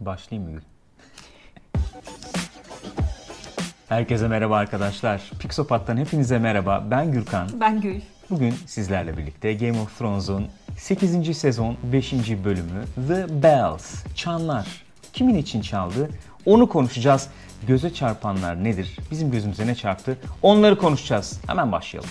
Başlayayım mı Gül? Herkese merhaba arkadaşlar. Pixopat'tan hepinize merhaba. Ben Gürkan. Ben Gül. Bugün sizlerle birlikte Game of Thrones'un 8. sezon 5. bölümü The Bells, Çanlar. Kimin için çaldı? Onu konuşacağız. Göze çarpanlar nedir? Bizim gözümüze ne çarptı? Onları konuşacağız. Hemen başlayalım.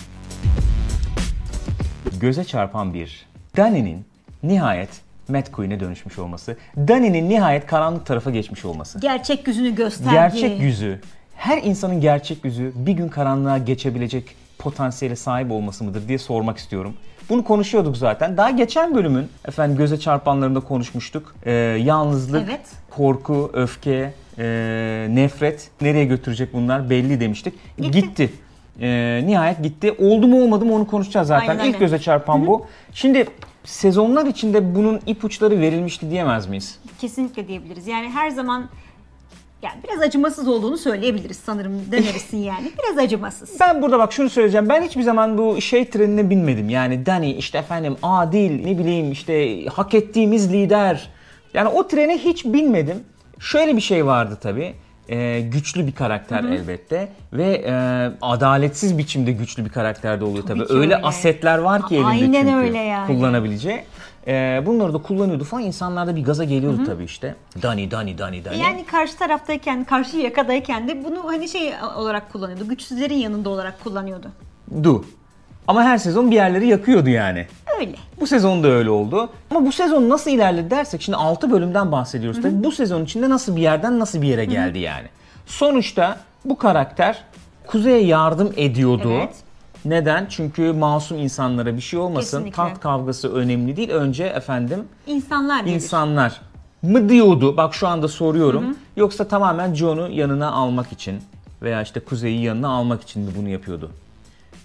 Göze çarpan bir. Dany'nin nihayet Mad Queen'e dönüşmüş olması. Dany'nin nihayet karanlık tarafa geçmiş olması. Gerçek yüzünü gösterdi. Gerçek yüzü. Her insanın gerçek yüzü bir gün karanlığa geçebilecek potansiyele sahip olması mıdır diye sormak istiyorum. Bunu konuşuyorduk zaten. Daha geçen bölümün efendim göze çarpanlarında konuşmuştuk. Ee, yalnızlık, Evet. korku, öfke, e, nefret nereye götürecek bunlar belli demiştik. Gitti. Ee, nihayet gitti. Oldu mu olmadı mı onu konuşacağız zaten. Aynen İlk öyle. göze çarpan bu. Şimdi sezonlar içinde bunun ipuçları verilmişti diyemez miyiz? Kesinlikle diyebiliriz. Yani her zaman yani biraz acımasız olduğunu söyleyebiliriz sanırım denerisin yani. Biraz acımasız. Ben burada bak şunu söyleyeceğim. Ben hiçbir zaman bu şey trenine binmedim. Yani Dani işte efendim adil ne bileyim işte hak ettiğimiz lider. Yani o trene hiç binmedim. Şöyle bir şey vardı tabii. Ee, güçlü bir karakter elbette ve e, adaletsiz biçimde güçlü bir karakter de oluyor tabii. ki öyle öyle. asetler var ki elinde Aynen çünkü öyle yani. kullanabileceği. Ee, bunları da kullanıyordu falan. İnsanlarda bir gaza geliyordu tabii işte. Dani, Dani, Dani, Dani. Yani karşı taraftayken, karşı yakadayken de bunu hani şey olarak kullanıyordu. Güçsüzlerin yanında olarak kullanıyordu. Du. Ama her sezon bir yerleri yakıyordu yani. Öyle. Bu sezon da öyle oldu. Ama bu sezon nasıl ilerledi dersek şimdi 6 bölümden bahsediyoruz. Tabii bu sezon içinde nasıl bir yerden nasıl bir yere geldi yani. Sonuçta bu karakter Kuzey'e yardım ediyordu. Evet. Neden? Çünkü masum insanlara bir şey olmasın. Kesinlikle. Taht kavgası önemli değil. Önce efendim İnsanlar bilir. insanlar mı diyordu? Bak şu anda soruyorum. Yoksa tamamen Jon'u yanına almak için veya işte Kuzey'i yanına almak için mi bunu yapıyordu?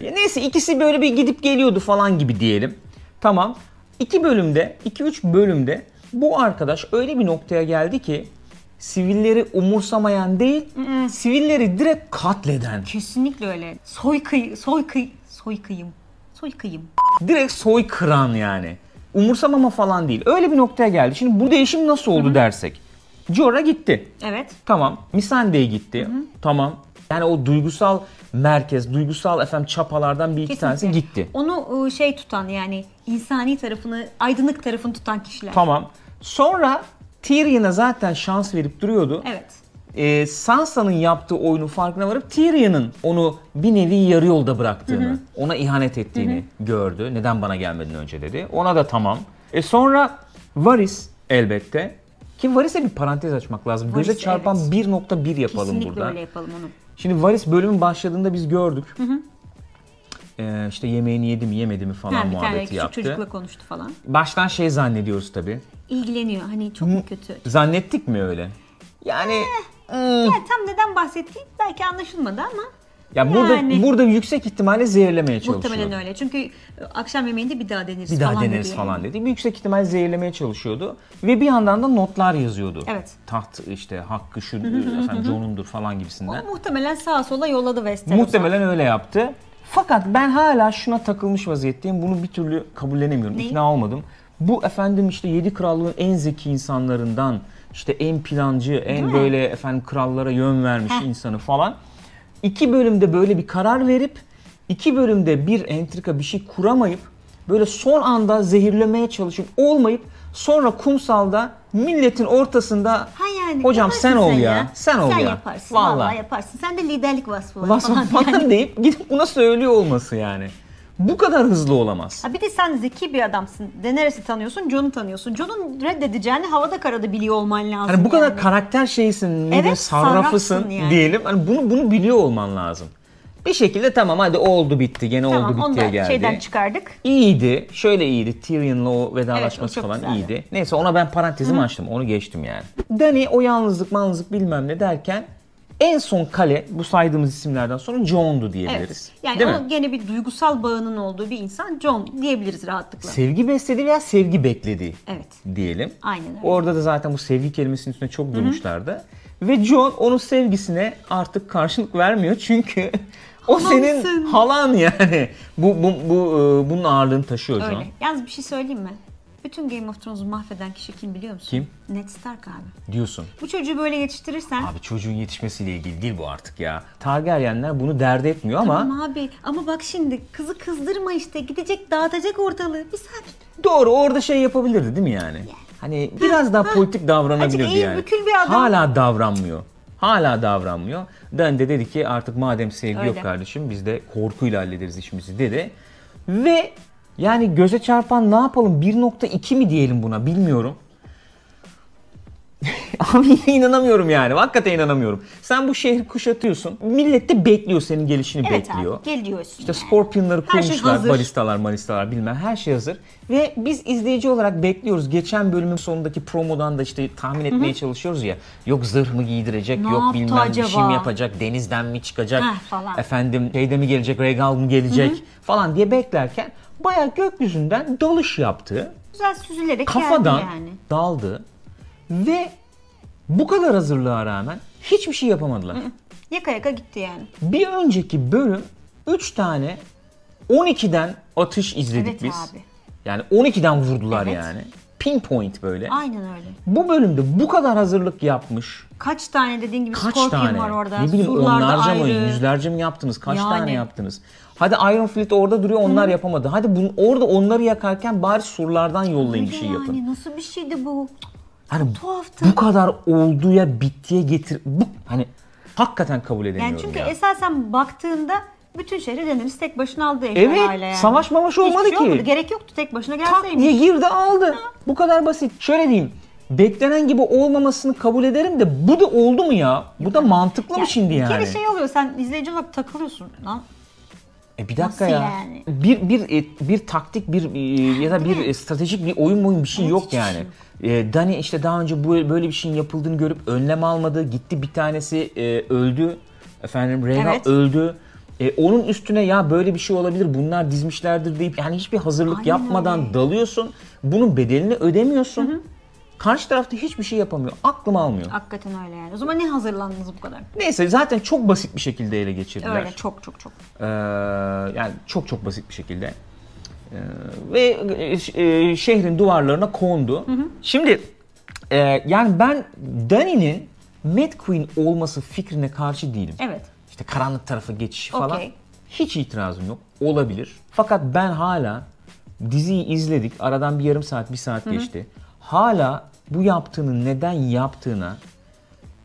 Ya neyse ikisi böyle bir gidip geliyordu falan gibi diyelim. Tamam. İki bölümde, iki üç bölümde bu arkadaş öyle bir noktaya geldi ki sivilleri umursamayan değil, sivilleri direkt katleden, Kesinlikle öyle. Soykıy, soykıy, soykıyım. Soykıyım. direkt soy kıran yani. Umursamama falan değil. Öyle bir noktaya geldi. Şimdi bu değişim nasıl oldu dersek. Jorah gitti. Evet. Tamam. Missandei gitti. Tamam. Yani o duygusal merkez, duygusal efendim çapalardan bir iki tanesi Kesinlikle. gitti. Onu ıı, şey tutan yani insani tarafını, aydınlık tarafını tutan kişiler. Tamam. Sonra Tyrion'a zaten şans verip duruyordu. Evet. Ee, Sansa'nın yaptığı oyunun farkına varıp Tyrion'ın onu bir nevi yarı yolda bıraktığını, ona ihanet ettiğini gördü. Neden bana gelmedin önce dedi. Ona da tamam. E sonra Varys elbette. Ki Varys'e bir parantez açmak lazım. Göze çarpan evet. 1.1 yapalım Kesinlikle burada. öyle yapalım onu. Şimdi Varys bölümün başladığında biz gördük. Ee, işte yemeğini yedi mi yemedi mi falan Ha, bir tane muhabbeti küçük yaptı. çocukla konuştu falan. Baştan şey zannediyoruz tabii. İlgileniyor. Hani çok mu kötü? Zannettik mi öyle? Yani hmm, Yani tam neden bahsettiği belki anlaşılmadı ama ya burada Yani. burada yüksek ihtimalle zehirlemeye çalışıyor. muhtemelen öyle. Çünkü e, akşam yemeğinde bir daha deneriz Bir daha falan deneriz dedi falan dedi. Bir yüksek ihtimal zehirlemeye çalışıyordu ve bir yandan da notlar yazıyordu. Evet. Taht işte hakkı şu efendim Jon'undur falan gibisinden. O muhtemelen sağa sola yolladı Westeros. Muhtemelen öyle yaptı. Fakat ben hala şuna takılmış vaziyetteyim. Bunu bir türlü kabullenemiyorum. Neyi? İkna olmadım. Bu efendim işte yedi krallığın en zeki insanlarından, işte en plancı, en mi? böyle efendim krallara yön vermiş Heh. insanı falan. İki bölümde böyle bir karar verip iki bölümde bir entrika bir şey kuramayıp böyle son anda zehirlemeye çalışıp olmayıp sonra kumsalda milletin ortasında Ha yani. hocam sen ol ya. Sen ol sen ya. yaparsın. Vallahi. Vallahi. yaparsın. Sen de liderlik vasfı var vasfı falan. falan yani. deyip gidip buna söylüyor olması yani. Bu kadar hızlı olamaz. Ha bir de sen zeki bir adamsın. Daenerys'i tanıyorsun, Jon'u tanıyorsun. Jon'un reddedeceğini havada karada biliyor olman lazım. Hani bu kadar yani. karakter şeysin, nedir, Evet, sarrafısın yani. diyelim. Hani bunu bunu biliyor olman lazım. Bir şekilde tamam hadi oldu bitti, gene Tamam oldu bittiye geldi. şeyden çıkardık. İyiydi. Şöyle iyiydi. Tyrion'la o Evet, vedalaşması o çok falan güzeldi. iyiydi. Neyse ona ben parantezimi açtım. Onu geçtim yani. Dany o yalnızlık manlızlık bilmem ne derken en son kale bu saydığımız isimlerden sonra Jon'du diyebiliriz. Evet. Yani Değil o mi? gene bir duygusal bağının olduğu bir insan Jon diyebiliriz rahatlıkla. Sevgi besledi veya sevgi bekledi Evet. diyelim. Aynen öyle. Orada da zaten bu sevgi kelimesinin üstüne çok durmuşlardı. Ve John onun sevgisine artık karşılık vermiyor çünkü o senin halan yani. Bu bu bu e, bunun ağırlığını taşıyor John. Öyle. Yalnız bir şey söyleyeyim mi? Bütün Game of Thrones'u mahveden kişi kim biliyor musun? Kim? Ned Stark abi. Diyorsun. Bu çocuğu böyle yetiştirirsen Abi çocuğun yetişmesiyle ilgili değil bu artık ya. Targaryenler bunu dert etmiyor ama Ama abi ama bak şimdi kızı kızdırma işte gidecek dağıtacak ortalığı. Bir sakin. doğru orada şey yapabilirdi değil mi yani? Hani biraz daha politik davranabilirdi yani. bükül bir adam. Hala davranmıyor. Hala davranmıyor. Dan de dedi ki artık madem sevgi Öyle. yok kardeşim biz de korkuyla hallederiz işimizi dedi. Ve yani göze çarpan ne yapalım 1.2 mi diyelim buna bilmiyorum. Abi yine inanamıyorum yani. Hakikaten inanamıyorum. Sen bu şehri kuşatıyorsun. Millet de bekliyor senin gelişini Evet bekliyor. abi gel diyorsun. İşte yani. skorpiyonları Her şey koymuşlar, hazır. balistalar, malistalar bilmem her şey hazır. Ve biz izleyici olarak bekliyoruz. Geçen bölümün sonundaki promodan da işte tahmin etmeye çalışıyoruz ya. Yok zırh mı giydirecek, Ne yok bilmem bir şey acaba? mi yapacak, denizden mi çıkacak, Heh, falan. efendim şeyde mi gelecek, regal mı gelecek falan diye beklerken bayağı gökyüzünden dalış yaptı. Güzel süzülerek Kafadan geldi yani. daldı ve bu kadar hazırlığa rağmen hiçbir şey yapamadılar. Yaka yaka gitti yani. Bir önceki bölüm 3 tane 12'den atış izledik Evet biz. abi. Yani 12'den vurdular Evet. yani. Pinpoint böyle. Aynen öyle. Bu bölümde bu kadar hazırlık yapmış. Kaç tane dediğin gibi Kaç tane? var orada. Ne bileyim Surlar da onlarca mı, ayrı. yüzlerce mi yaptınız? Kaç Yani. tane yaptınız? Hadi Iron Fleet orada duruyor onlar yapamadı. Hadi bunu, orada onları yakarken bari surlardan yollayın bir şey yapın. Yani nasıl bir şeydi bu? Hani tuhaftı. bu kadar olduğuya bittiye getir. Bu hani hakikaten kabul edemiyorum Yani çünkü ya. esasen baktığında bütün şehri Daenerys tek başına aldı Evet, ejderhayla yani. savaş mamaş Hiçbir olmadı şey ki. olmadı. Gerek yoktu tek başına tak gelseymiş. diye girdi aldı. Bu kadar basit. Şöyle diyeyim. Beklenen gibi olmamasını kabul ederim de bu da oldu mu ya? Bu da mantıklı mı şimdi Bir yani? kere şey oluyor sen izleyici olarak takılıyorsun lan. E bir dakika Nasıl ya. yani? Bir bir e, bir taktik bir e, ya da bir e, stratejik bir oyun oyun bir şey Evet, yok hiçbir yani. şey E, Dani işte daha önce bu böyle bir şeyin yapıldığını görüp önlem almadı. Gitti bir tanesi e, öldü. Efendim Rhaegal Evet. öldü. E, onun üstüne ya böyle bir şey olabilir bunlar dizmişlerdir deyip yani hiçbir hazırlık Aynen yapmadan öyle. dalıyorsun. Bunun bedelini ödemiyorsun. Karşı tarafta hiçbir şey yapamıyor. Aklım almıyor. Hakikaten öyle yani. O zaman ne hazırlandınız bu kadar? Neyse zaten çok basit bir şekilde ele geçirdiler. Öyle çok çok çok. Ee, yani çok çok basit bir şekilde. Ee, ve e, şehrin duvarlarına kondu. Şimdi e, yani ben Dany'nin Mad Queen olması fikrine karşı değilim. Evet. İşte karanlık tarafa geçişi falan. Okey. Hiç itirazım yok. Olabilir. Fakat ben hala diziyi izledik. Aradan bir yarım saat, bir saat geçti. Hala bu yaptığını neden yaptığına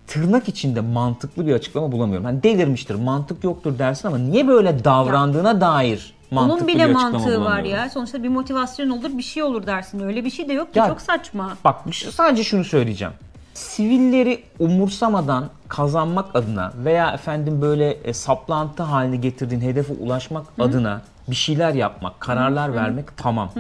tırnak içinde mantıklı bir açıklama bulamıyorum. Hani delirmiştir, mantık yoktur dersin ama niye böyle davrandığına dair mantıklı Onun bir bile açıklama mantığı var ya. Sonuçta bir motivasyon olur, bir şey olur dersin. Öyle bir şey de yok ki. Ya- Çok saçma. Bak şu- sadece şunu söyleyeceğim. Sivilleri umursamadan kazanmak adına veya efendim böyle e, saplantı haline getirdiğin hedefe ulaşmak adına bir şeyler yapmak, kararlar vermek tamam.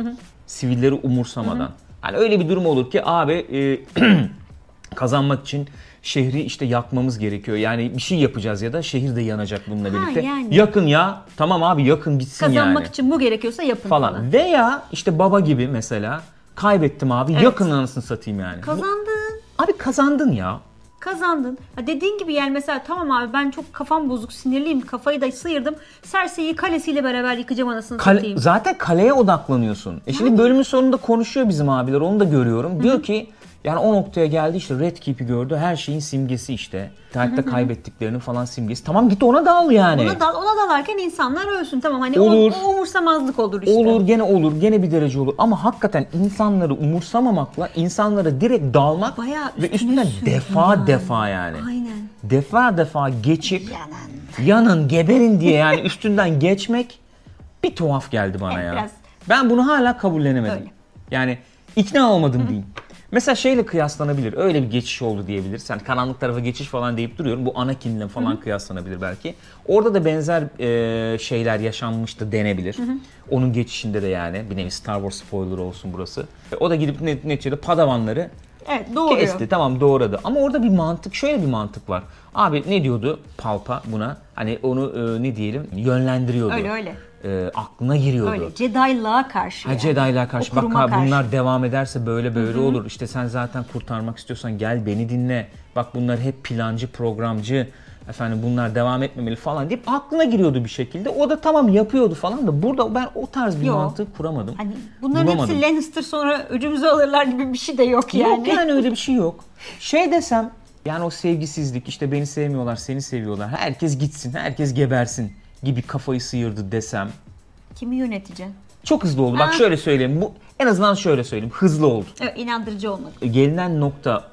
Sivilleri umursamadan. Yani öyle bir durum olur ki abi e, kazanmak için şehri işte yakmamız gerekiyor. Yani bir şey yapacağız ya da şehir de yanacak bununla birlikte. yani. Yakın ya. Tamam abi yakın gitsin Kazanmak yani için bu gerekiyorsa yapın falan. falan. Veya işte baba gibi mesela kaybettim abi yakın anasını satayım yani. Kazandın. Abi kazandın ya. Kazandın. Ha dediğin gibi yani mesela tamam abi ben çok kafam bozuk, sinirliyim, kafayı da sıyırdım. Cersei'yi kalesiyle beraber yıkacağım anasını Kale- satayım. zaten kaleye odaklanıyorsun. E şimdi bölümün sonunda konuşuyor bizim abiler onu da görüyorum. Diyor ki yani o noktaya geldi işte Red Keep'i gördü her şeyin simgesi işte. İnternette kaybettiklerinin falan simgesi. Tamam git ona dal yani. Ona, dal, ona dalarken insanlar ölsün tamam hani Olur. O, o umursamazlık olur işte. Olur gene olur gene bir derece olur ama hakikaten insanları umursamamakla insanlara direkt dalmak Bayağı ve üstüne defa yani. defa yani. Aynen. Defa defa geçip yanın geberin diye yani üstünden geçmek bir tuhaf geldi bana Evet, ya. biraz. Ben bunu hala kabullenemedim. Öyle. Yani ikna olmadım diyeyim. Mesela şeyle kıyaslanabilir. Öyle bir geçiş oldu diyebiliriz. Yani karanlık tarafa geçiş falan deyip duruyorum. Bu Anakin'le falan kıyaslanabilir belki. Orada da benzer e, şeyler yaşanmıştı denebilir. Onun geçişinde de yani bir nevi Star Wars spoiler olsun burası. E, o da gidip net- neticede Padavanları Evet doğru. Kesti tamam doğradı. Ama orada bir mantık şöyle bir mantık var. Abi ne diyordu Palpa buna? Hani onu e, ne diyelim yönlendiriyordu. Öyle öyle. E, aklına giriyordu. Öyle Jedi'lığa karşı. Ha yani. Jedi'lar karşı bak ha, karşı. bunlar devam ederse böyle böyle olur. İşte sen zaten kurtarmak istiyorsan gel beni dinle. Bak bunlar hep plancı, programcı. Efendim bunlar devam etmemeli falan deyip aklına giriyordu bir şekilde. O da tamam yapıyordu falan da burada ben o tarz bir Yok. mantığı kuramadım. Hani bunların Bulamadım. hepsi Lannister sonra öcümüzü alırlar gibi bir şey de yok yani. Yok yani öyle bir şey yok. Şey desem yani o sevgisizlik işte beni sevmiyorlar seni seviyorlar. Herkes gitsin herkes gebersin gibi kafayı sıyırdı desem. Kimi yöneteceksin? Çok hızlı oldu. Bak Ha. şöyle söyleyeyim. Bu en azından şöyle söyleyeyim. Hızlı oldu. Evet, inandırıcı olmadı. gelinen nokta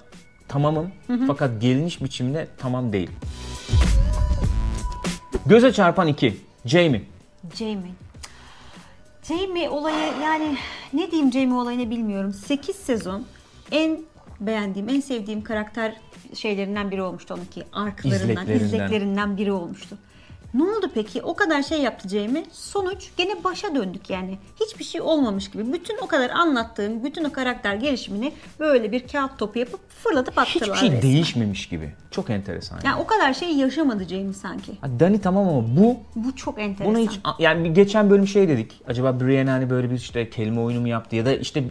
tamamım fakat geliniş biçiminde tamam değil. Göze çarpan 2. Jamie. Jamie. Jamie olayı yani ne diyeyim Jamie olayını bilmiyorum. 8 sezon en beğendiğim, en sevdiğim karakter şeylerinden biri olmuştu onunki. Arkalarından, İzleklerinden. izleklerinden biri olmuştu. Ne oldu peki? O kadar şey yaptı Jamie. Sonuç gene başa döndük yani. Hiçbir şey olmamış gibi. Bütün o kadar anlattığım, bütün o karakter gelişimini böyle bir kağıt topu yapıp fırlatıp attılar. Hiçbir şey resmen. değişmemiş gibi. Çok enteresan. Yani o kadar şey yaşamadı Jamie sanki. Ha, Dani tamam ama bu Bu çok enteresan. Bunu hiç yani geçen bölüm şey dedik. Acaba Brienne hani böyle bir işte kelime oyunu mu yaptı ya da işte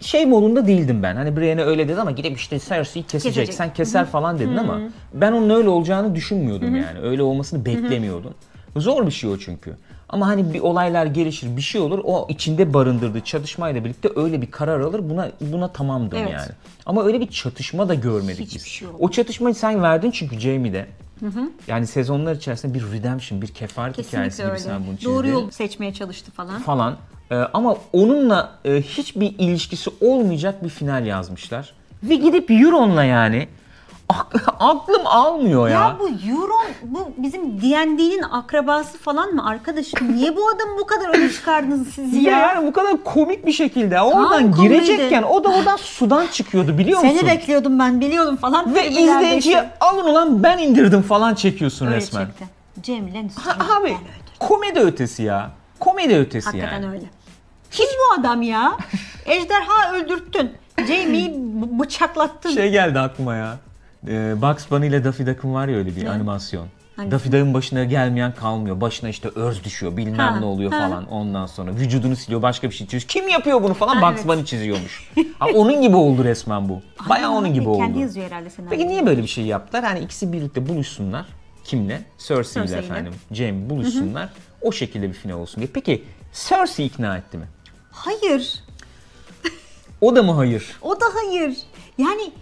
şey modunda değildim ben. Hani Brienne öyle dedi ama gidip işte Cersei'yi kesecek. Sen keser falan dedin ama ben onun öyle olacağını düşünmüyordum yani. Öyle olmasını beklemiyordum. Zor bir şey o çünkü. Ama hani bir olaylar gelişir, bir şey olur. O içinde barındırdığı çatışmayla birlikte öyle bir karar alır. Buna buna tamamdım Evet. yani. Ama öyle bir çatışma da görmedik Hiçbir biz. şey o çatışmayı sen verdin çünkü Jamie'de. Yani sezonlar içerisinde bir redemption, bir kefaret hikayesi Kesinlikle gibi öyle. sen bunu çizdin Doğru yol seçmeye çalıştı falan. falan. Ee, ama onunla e, hiçbir ilişkisi olmayacak bir final yazmışlar. Ve gidip Euron'la yani ak- aklım almıyor ya. Ya bu Euron, bu bizim D&D'nin akrabası falan mı arkadaşım? Niye bu adamı bu kadar öne çıkardınız siz Ya ya? yani bu kadar komik bir şekilde oradan komedi. girecekken o da oradan sudan çıkıyordu biliyor musun? Seni bekliyordum ben biliyordum falan. Ve izleyiciye alın ulan ben indirdim falan çekiyorsun Öyle resmen. çekti. Cem Lannister. Ha, ben abi komedi ötesi ya. Komedi ötesi Hakikaten yani. öyle. Kim bu adam ya? Ejderha öldürttün. Jamie'yi bıçaklattın. Şey geldi aklıma ya. Ee, Bugs Bunny ile Daffy Duck'ın var ya öyle bir animasyon. Hangisi? Daffy Duck'ın başına gelmeyen kalmıyor. Başına işte örz düşüyor bilmem Ha, ne oluyor ha. falan. Ondan sonra vücudunu siliyor başka bir şey çiziyor. Kim yapıyor bunu falan Ha, Bugs evet. Bunny çiziyormuş. ha, onun gibi oldu resmen bu. Bayağı Aa, onun gibi oldu. Kendi yazıyor herhalde senaryo. Peki niye böyle bir şey yaptılar? Hani ikisi birlikte buluşsunlar. Kimle? Cersei ile efendim. Jaime buluşsunlar. O şekilde bir final olsun diye. Peki Cersei ikna etti mi? Hayır. O da mı hayır? O da hayır. Yani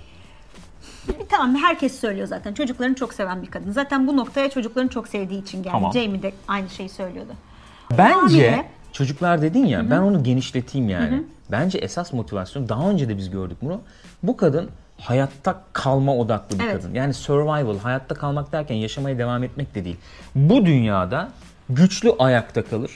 tamam herkes söylüyor zaten. Çocuklarını çok seven bir kadın. Zaten bu noktaya çocuklarını çok sevdiği için geldi. Tamam. Jamie de aynı şeyi söylüyordu. Bence Haliyle- çocuklar dedin ya ben onu genişleteyim yani. Bence esas motivasyon daha önce de biz gördük bunu. Bu kadın hayatta kalma odaklı bir Evet. kadın. Yani survival, hayatta kalmak derken yaşamaya devam etmek de değil. Bu dünyada güçlü ayakta kalır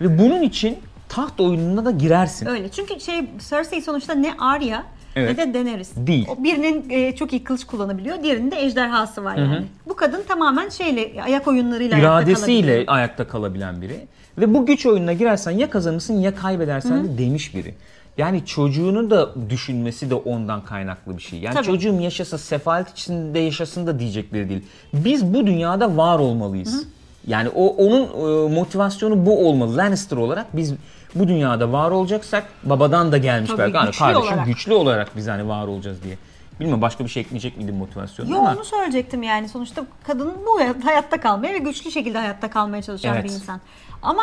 ve bunun için taht oyununa da girersin. Öyle. Çünkü şey Cersei sonuçta ne Arya Evet. ne de Daenerys. Değil. O birinin e, çok iyi kılıç kullanabiliyor. Diğerinin de ejderhası var yani. Bu kadın tamamen şeyle ayak oyunlarıyla ayakta iradesiyle kalabiliyor. ayakta kalabilen biri. Ve bu güç oyununa girersen ya kazanırsın ya kaybedersen de demiş biri. Yani çocuğunu da düşünmesi de ondan kaynaklı bir şey. Yani Tabii. çocuğum yaşasa sefalet içinde yaşasın da diyecekleri değil. Biz bu dünyada var olmalıyız. Yani o onun e, motivasyonu bu olmalı. Lannister olarak biz bu dünyada var olacaksak babadan da gelmiş Tabii, belki. Hani güçlü kardeşim olarak. güçlü olarak biz hani var olacağız diye. Bilmiyorum başka bir şey ekleyecek miydim motivasyonu Yo ama. onu söyleyecektim yani. Sonuçta kadın bu hayat- hayatta kalmaya ve güçlü şekilde hayatta kalmaya çalışan Evet. bir insan. Ama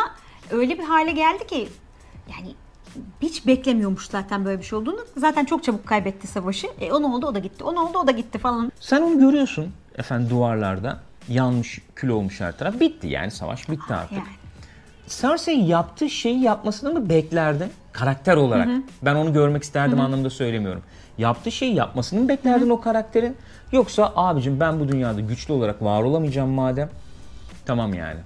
öyle bir hale geldi ki yani hiç beklemiyormuş zaten böyle bir şey olduğunu. Zaten çok çabuk kaybetti savaşı. E o ne oldu o da gitti. O ne oldu o da gitti falan. Sen onu görüyorsun efendim duvarlarda. Yanmış, kül olmuş her taraf. Bitti yani savaş bitti artık. Yani. Cersei yaptığı şeyi yapmasını mı beklerdin? Karakter olarak. Ben onu görmek isterdim anlamında söylemiyorum. Yaptığı şeyi yapmasını mı beklerdin o karakterin? Yoksa abicim ben bu dünyada güçlü olarak var olamayacağım madem. Tamam yani.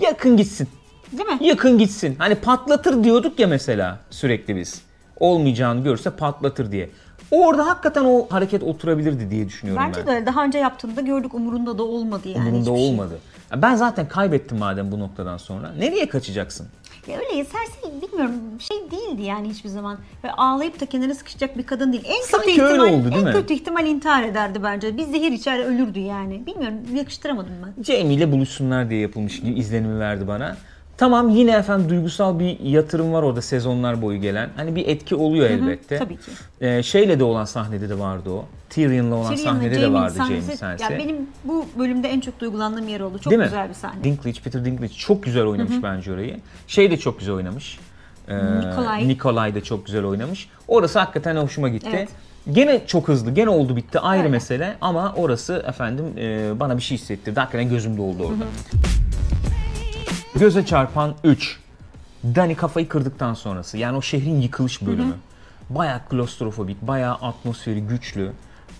Yakın gitsin. Değil mi? Yakın gitsin. Hani patlatır diyorduk ya mesela sürekli biz. Olmayacağını görse patlatır diye. Orada hakikaten o hareket oturabilirdi diye düşünüyorum Bence ben. de öyle. Daha önce yaptığında gördük umurunda da olmadı yani. Umurunda şey. olmadı. Ya Ben zaten kaybettim madem bu noktadan sonra. Nereye kaçacaksın? Ya öyle Cersei bilmiyorum şey değildi yani hiçbir zaman. Ve ağlayıp da kenara sıkışacak bir kadın değil. En Sanki kötü ihtimal, oldu, değil en mi? kötü ihtimal intihar ederdi bence. Bir zehir içer ölürdü yani. Bilmiyorum yakıştıramadım ben. Jamie ile buluşsunlar diye yapılmış gibi izlenimi verdi bana. Tamam yine efendim duygusal bir yatırım var orada sezonlar boyu gelen. Hani bir etki oluyor elbette. tabii ki. Ee, şeyle de olan sahnede de vardı o. Tyrion'la olan Tyrion'la sahnede de vardı sahnesi- Jaime sahnesi. Ya benim bu bölümde en çok duygulandığım yer oldu. Çok Değil mi? güzel bir sahne. Dinklage, Peter Dinklage çok güzel oynamış bence orayı. Şey de çok güzel oynamış. Ee, Nikolay. Nikolay da çok güzel oynamış. Orası hakikaten hoşuma gitti. Evet. Gene çok hızlı, gene oldu bitti ayrı Öyle. mesele ama orası efendim e, bana bir şey hissettirdi. Hakikaten gözümde oldu orada. Göze çarpan 3. Dani kafayı kırdıktan sonrası. Yani o şehrin yıkılış bölümü. Bayağı klostrofobik, bayağı atmosferi güçlü.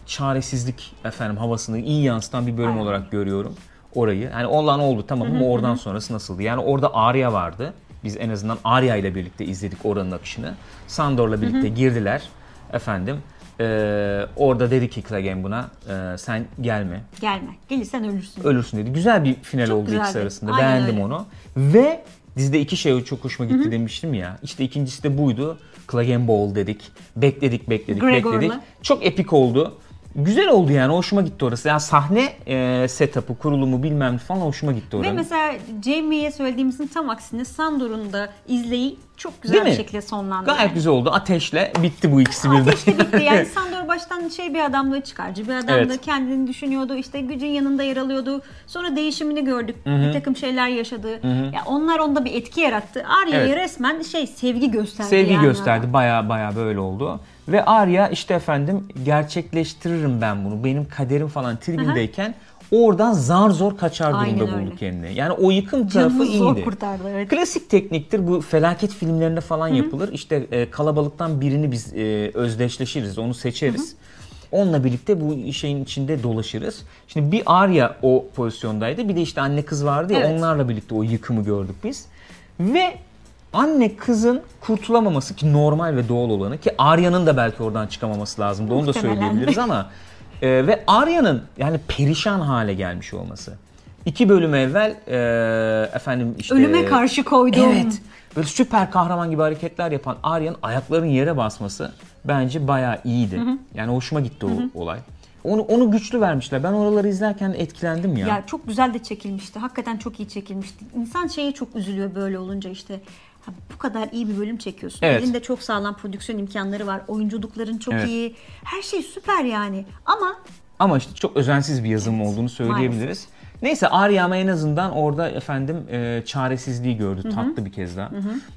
Çaresizlik efendim havasını iyi yansıtan bir bölüm Aynen. olarak görüyorum orayı. Yani olan oldu tamam ama oradan sonrası nasıldı? Yani orada Arya vardı. Biz en azından Arya ile birlikte izledik oranın akışını. Sandor'la birlikte girdiler. Efendim eee, orada dedi ki Clegane buna eee, sen gelme Gelme. Gelirsen ölürsün. ölürsün dedi. Güzel bir final Çok oldu ikisi güzeldi. arasında. Aynen Beğendim öyle. onu. Ve dizide iki şey çok hoşuma gitti demiştim ya. İşte ikincisi de buydu. Clegane Bowl dedik. Bekledik, bekledik, Gregor'la. bekledik. Çok epik oldu. Güzel oldu yani. Hoşuma gitti orası. Yani sahne e, setup'ı, kurulumu bilmem falan hoşuma gitti Ve oranın. mesela Jamie'ye söylediğimizin tam aksine Sandor'un da izleyi çok güzel Değil bir mi? şekilde sonlandı. Gayet yani. güzel oldu. Ateşle bitti bu ikisi birden. Ateşli bitti yani Sandor baştan şey bir adamdı çıkarcı bir adamdı Evet. kendini düşünüyordu işte gücün yanında yer alıyordu sonra değişimini gördük bir takım şeyler yaşadı ya onlar onda bir etki yarattı Arya'yı Evet. resmen şey sevgi gösterdi Sevgi yani gösterdi. Baya baya böyle oldu. Ve Arya işte efendim gerçekleştiririm ben bunu. Benim kaderim falan tribindeyken oradan zar zor kaçar Aynen durumda öyle. buldu kendini. Yani o yıkım tarafı Canını zor iyiydi. kurtardı evet. Klasik tekniktir bu felaket filmlerinde falan yapılır. İşte e, kalabalıktan birini biz e, özdeşleşiriz, onu seçeriz. Onunla birlikte bu şeyin içinde dolaşırız. Şimdi bir Arya o pozisyondaydı. Bir de işte anne kız vardı ya Evet. onlarla birlikte o yıkımı gördük biz. Ve anne kızın kurtulamaması ki normal ve doğal olanı ki Arya'nın da belki oradan çıkamaması lazımdı. Onu da söyleyebiliriz ama e, ve Arya'nın yani perişan hale gelmiş olması. İki bölüm evvel e, efendim işte Ölüme karşı koydum. Evet. Böyle süper kahraman gibi hareketler yapan Arya'nın ayaklarının yere basması bence bayağı iyiydi. Yani hoşuma gitti o olay. Onu onu güçlü vermişler. Ben oraları izlerken etkilendim ya. Ya çok güzel de çekilmişti. Hakikaten çok iyi çekilmişti. İnsan şeye çok üzülüyor böyle olunca işte. Bu kadar iyi bir bölüm çekiyorsun. Evet. Elinde çok sağlam prodüksiyon imkanları var. Oyunculukların çok Evet. iyi. Her şey süper yani. Ama Ama işte çok özensiz bir yazım olduğunu söyleyebiliriz. Neyse Arya ama en azından orada efendim e, çaresizliği gördü. Tatlı bir kez daha.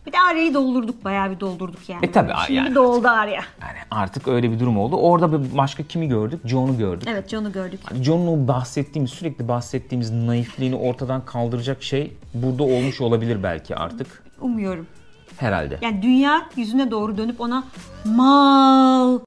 bir de Arya'yı doldurduk. Bayağı bir doldurduk yani. E tabii, Şimdi yani. doldu Arya. Yani artık öyle bir durum oldu. Orada bir başka kimi gördük? John'u gördük. Evet John'u gördük. John'un o bahsettiğimiz, sürekli bahsettiğimiz naifliğini ortadan kaldıracak şey burada olmuş olabilir belki artık. Umuyorum. Herhalde. Yani dünya yüzüne doğru dönüp ona mal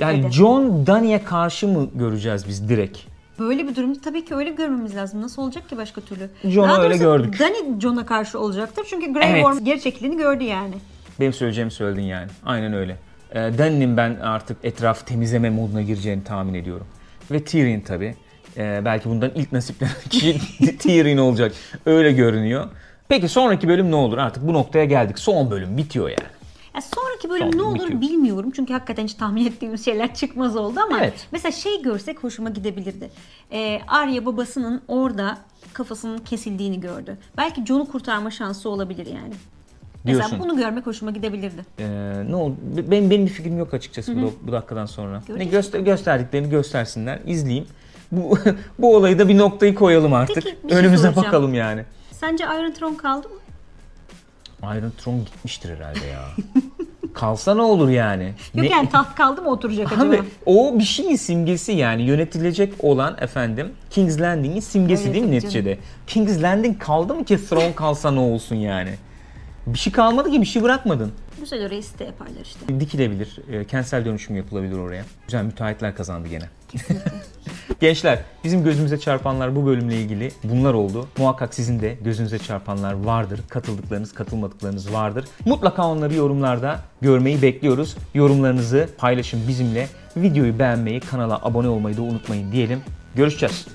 Yani Dedi. John Dani'ye karşı mı göreceğiz biz direkt? Böyle bir durumda tabii ki öyle görmemiz lazım. Nasıl olacak ki başka türlü? John'u öyle gördük. Dany John'a karşı olacaktır. Çünkü Grey Evet. Worm geri çekildiğini gördü yani. Benim söyleyeceğimi söyledin yani. Aynen öyle. Ee, Dani'nin ben artık etraf temizleme moduna gireceğini tahmin ediyorum. Ve Tyrion tabii. Ee, belki bundan ilk nasiplenen kişi Tyrion olacak. Öyle görünüyor. Peki sonraki bölüm ne olur? Artık bu noktaya geldik. Son bölüm bitiyor yani. Ya sonraki bölüm Son ne olur bitiyor. bilmiyorum. Çünkü hakikaten hiç tahmin ettiğimiz şeyler çıkmaz oldu ama Evet. mesela şey görsek hoşuma gidebilirdi. Ee, Arya babasının orada kafasının kesildiğini gördü. Belki Jon'u kurtarma şansı olabilir yani. Mesela Diyorsun. bunu görmek hoşuma gidebilirdi. Ee, ne oldu? Benim, benim bir fikrim yok açıkçası bu, bu dakikadan sonra. Ne göster gösterdiklerini göstersinler. izleyeyim. Bu bu olayı da bir noktayı koyalım artık. Peki, şey Önümüze soracağım. bakalım yani. Sence Iron Throne kaldı mı? Iron Throne gitmiştir herhalde ya. Kalsa ne olur yani? Yok Ne- yani taht kaldı mı oturacak acaba? Abi o bir şeyin simgesi yani yönetilecek olan efendim King's Landing'in simgesi Evet, değil mi tabii neticede? King's Landing kaldı mı ki throne kalsa ne olsun yani? Bir şey kalmadı ki bir şey bırakmadın. Güzel orayı site yaparlar işte. Dikilebilir, e, kentsel dönüşüm yapılabilir oraya. Güzel müteahhitler kazandı gene. Gençler bizim gözümüze çarpanlar bu bölümle ilgili bunlar oldu. Muhakkak sizin de gözünüze çarpanlar vardır. Katıldıklarınız, katılmadıklarınız vardır. Mutlaka onları yorumlarda görmeyi bekliyoruz. Yorumlarınızı paylaşın bizimle. Videoyu beğenmeyi, kanala abone olmayı da unutmayın diyelim. Görüşeceğiz.